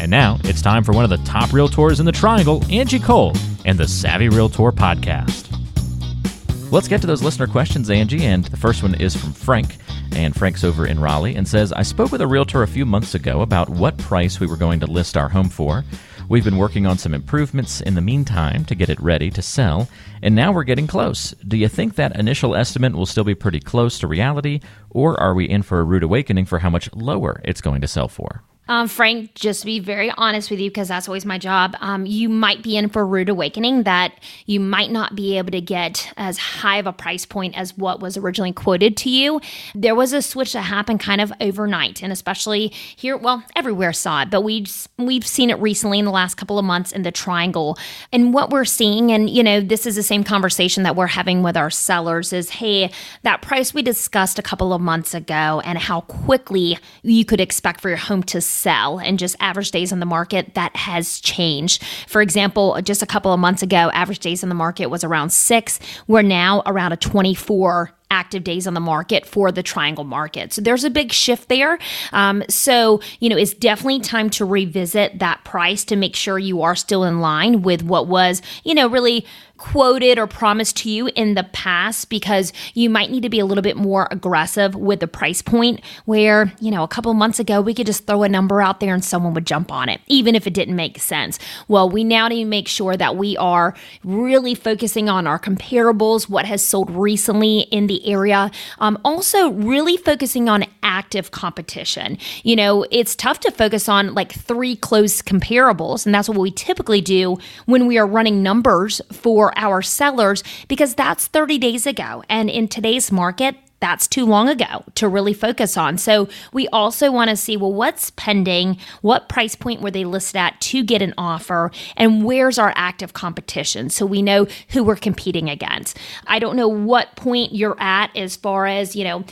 And now it's time for one of the top realtors in the Triangle, Angie Cole, and the Savvy Realtor Podcast. Let's get to those listener questions, Angie. And the first one is from Frank. And Frank's over in Raleigh and says, I spoke with a realtor a few months ago about what price we were going to list our home for. We've been working on some improvements in the meantime to get it ready to sell, and now we're getting close. Do you think that initial estimate will still be pretty close to reality, or are we in for a rude awakening for how much lower it's going to sell for? Um, Frank, just to be very honest with you, because that's always my job, um, you might be in for a rude awakening that you might not be able to get as high of a price point as what was originally quoted to you. There was a switch that happened kind of overnight, and especially here, well, everywhere saw it, but we've we've seen it recently in the last couple of months in the Triangle. And what we're seeing, and you know, this is the same conversation that we're having with our sellers, is hey, that price we discussed a couple of months ago, and how quickly you could expect for your home to sell and just average days on the market, that has changed. For example, just a couple of months ago, average days on the market was around six. We're now around a 24 active days on the market for the triangle market. So there's a big shift there. Um, so, you know, it's definitely time to revisit that price to make sure you are still in line with what was, you know, really quoted or promised to you in the past because you might need to be a little bit more aggressive with the price point where, you know, a couple months ago we could just throw a number out there and someone would jump on it, even if it didn't make sense. Well, we now need to make sure that we are really focusing on our comparables, what has sold recently in the area. Um, also, really focusing on active competition. You know, it's tough to focus on like three close comparables, and that's what we typically do when we are running numbers for for our sellers because that's 30 days ago. And in today's market, that's too long ago to really focus on. So we also want to see well, what's pending? What price point were they listed at to get an offer? And where's our active competition? So we know who we're competing against. I don't know what point you're at as far as, you know,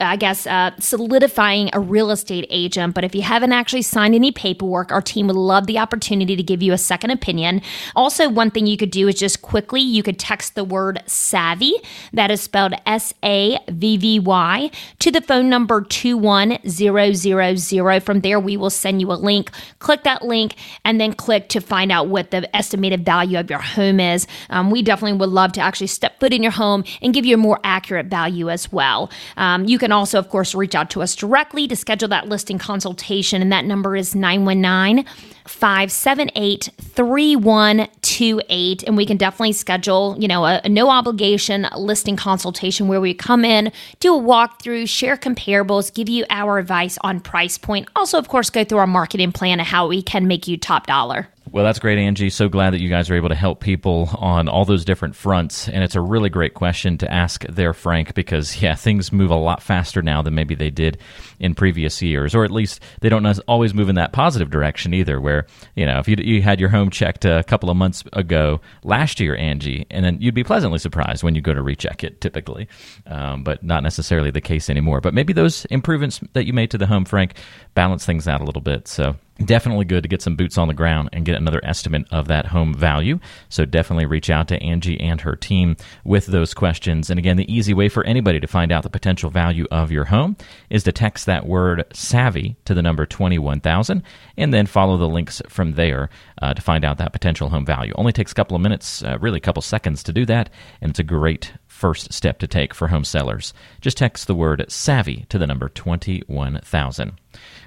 I guess, uh, solidifying a real estate agent. But if you haven't actually signed any paperwork, our team would love the opportunity to give you a second opinion. Also, one thing you could do is just quickly, you could text the word savvy, that is spelled S A V V Y, to the phone number 21000. From there, we will send you a link. Click that link and then click to find out what the estimated value of your home is. Um, we definitely would love to actually step foot in your home and give you a more accurate value as well. Um, you can can also, of course, reach out to us directly to schedule that listing consultation, and that number is 919 578 3128. And we can definitely schedule, you know, a, a no obligation listing consultation where we come in, do a walkthrough, share comparables, give you our advice on price point. Also, of course, go through our marketing plan and how we can make you top dollar. Well, that's great, Angie. So glad that you guys are able to help people on all those different fronts. And it's a really great question to ask there, Frank, because, yeah, things move a lot faster now than maybe they did in previous years, or at least they don't always move in that positive direction either. Where, you know, if you, you had your home checked a couple of months ago last year, Angie, and then you'd be pleasantly surprised when you go to recheck it typically, um, but not necessarily the case anymore. But maybe those improvements that you made to the home, Frank, balance things out a little bit. So, definitely good to get some boots on the ground and get another estimate of that home value. So definitely reach out to Angie and her team with those questions. And again, the easy way for anybody to find out the potential value of your home is to text that word savvy to the number 21000 and then follow the links from there uh, to find out that potential home value. Only takes a couple of minutes, uh, really a couple seconds to do that, and it's a great first step to take for home sellers. Just text the word savvy to the number 21000.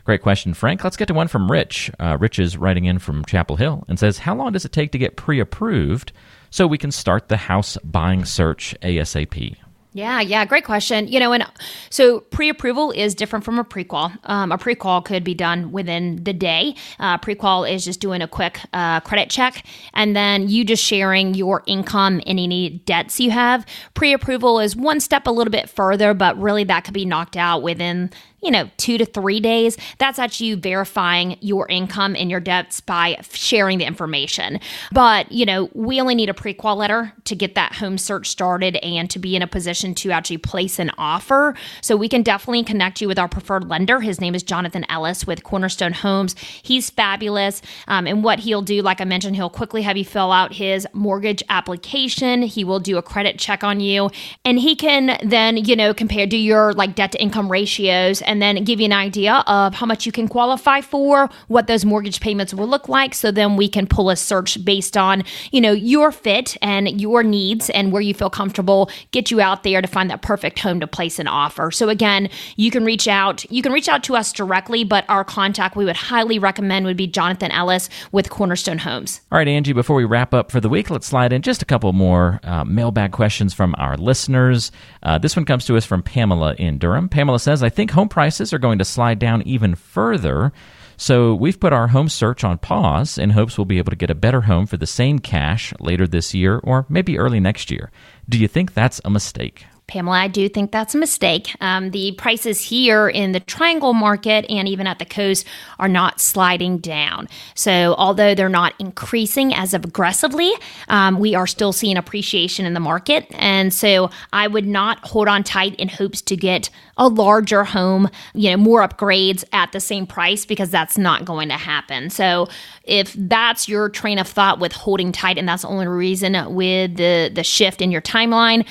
Great question, Frank. Let's get to one from Rich. Uh, Rich is writing in from Chapel Hill and says, How long does it take to get pre approved so we can start the house buying search ASAP? Yeah, yeah, great question. You know, and so pre-approval is different from a pre-qual. Um, a pre-qual could be done within the day. Uh, pre-qual is just doing a quick uh, credit check, and then you just sharing your income and any debts you have. Pre-approval is one step a little bit further, but really that could be knocked out within you know, two to three days. That's actually you verifying your income and your debts by sharing the information. But, you know, we only need a pre-qual letter to get that home search started and to be in a position to actually place an offer. So we can definitely connect you with our preferred lender. His name is Jonathan Ellis with Cornerstone Homes. He's fabulous. Um, and what he'll do, like I mentioned, he'll quickly have you fill out his mortgage application. He will do a credit check on you and he can then, you know, compare, do your like debt to income ratios and then give you an idea of how much you can qualify for, what those mortgage payments will look like. So then we can pull a search based on, you know, your fit and your needs and where you feel comfortable, get you out there to find that perfect home to place an offer. So again, you can reach out. You can reach out to us directly, but our contact we would highly recommend would be Jonathan Ellis with Cornerstone Homes. All right, Angie, before we wrap up for the week, let's slide in just a couple more uh, mailbag questions from our listeners. Uh, this one comes to us from Pamela in Durham. Pamela says, I think home prices are going to slide down even further. So we've put our home search on pause in hopes we'll be able to get a better home for the same cash later this year or maybe early next year. Do you think that's a mistake? Pamela, I do think that's a mistake. Um, the prices here in the triangle market and even at the coast are not sliding down. So, although they're not increasing as aggressively, um, we are still seeing appreciation in the market. And so, I would not hold on tight in hopes to get a larger home, you know, more upgrades at the same price because that's not going to happen. So, if that's your train of thought with holding tight and that's the only reason with the, the shift in your timeline,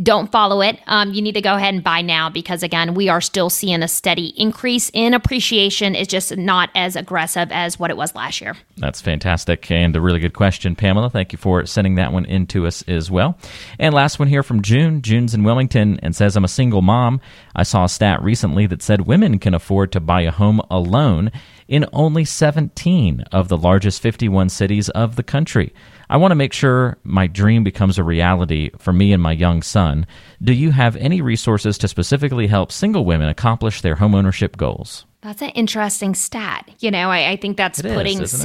don't follow it. Um, you need to go ahead and buy now because, again, we are still seeing a steady increase in appreciation. It's just not as aggressive as what it was last year. That's fantastic and a really good question, Pamela. Thank you for sending that one in to us as well. And last one here from June. June's in Wilmington and says, I'm a single mom. I saw a stat recently that said women can afford to buy a home alone in only 17 of the largest 51 cities of the country. I want to make sure my dream becomes a reality for me and my young son. Do you have any resources to specifically help single women accomplish their homeownership goals? That's an interesting stat. You know, I, I think that's It is, putting isn't it?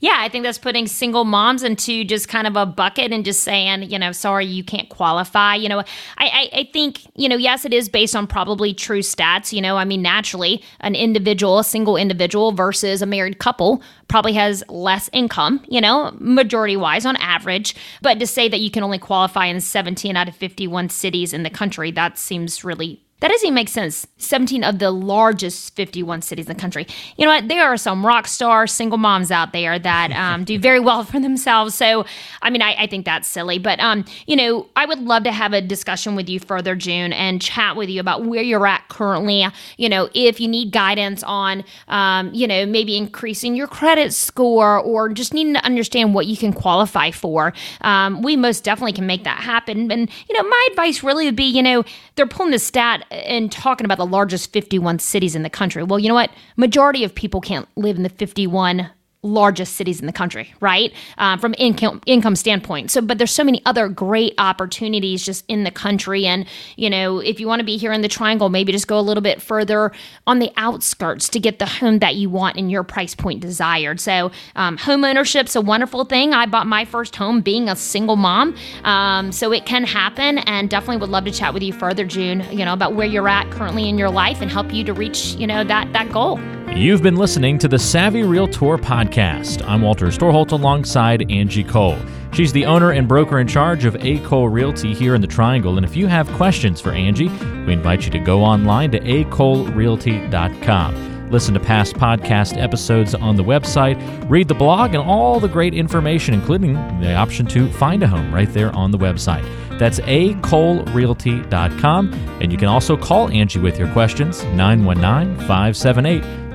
Yeah, I think that's putting single moms into just kind of a bucket and just saying, you know, sorry, you can't qualify. You know, I, I, I think, you know, yes, it is based on probably true stats. You know, I mean, naturally, an individual, a single individual versus a married couple probably has less income, you know, majority wise on average. But to say that you can only qualify in 17 out of 51 cities in the country, that seems really that doesn't even make sense. 17 of the largest 51 cities in the country. You know what? There are some rock star single moms out there that um, do very well for themselves. So, I mean, I, I think that's silly. But, um, you know, I would love to have a discussion with you further, June, and chat with you about where you're at currently. You know, if you need guidance on, um, you know, maybe increasing your credit score or just needing to understand what you can qualify for, um, we most definitely can make that happen. And, you know, my advice really would be, you know, they're pulling the stat and talking about the largest 51 cities in the country. Well, you know what? Majority of people can't live in the 51 largest cities in the country, right? Um, from income income standpoint. So, but there's so many other great opportunities just in the country. And you know, if you want to be here in the Triangle, maybe just go a little bit further on the outskirts to get the home that you want in your price point desired. So, um, home ownership's a wonderful thing. I bought my first home being a single mom, um, so it can happen. And definitely would love to chat with you further, June. You know, about where you're at currently in your life and help you to reach you know that that goal. You've been listening to the Savvy Realtor podcast. I'm Walter Storholt alongside Angie Cole. She's the owner and broker in charge of A. Cole Realty here in the Triangle. And if you have questions for Angie, we invite you to go online to acolerealty.com. Listen to past podcast episodes on the website, read the blog, and all the great information, including the option to find a home right there on the website. That's acolerealty.com. And you can also call Angie with your questions, 919 578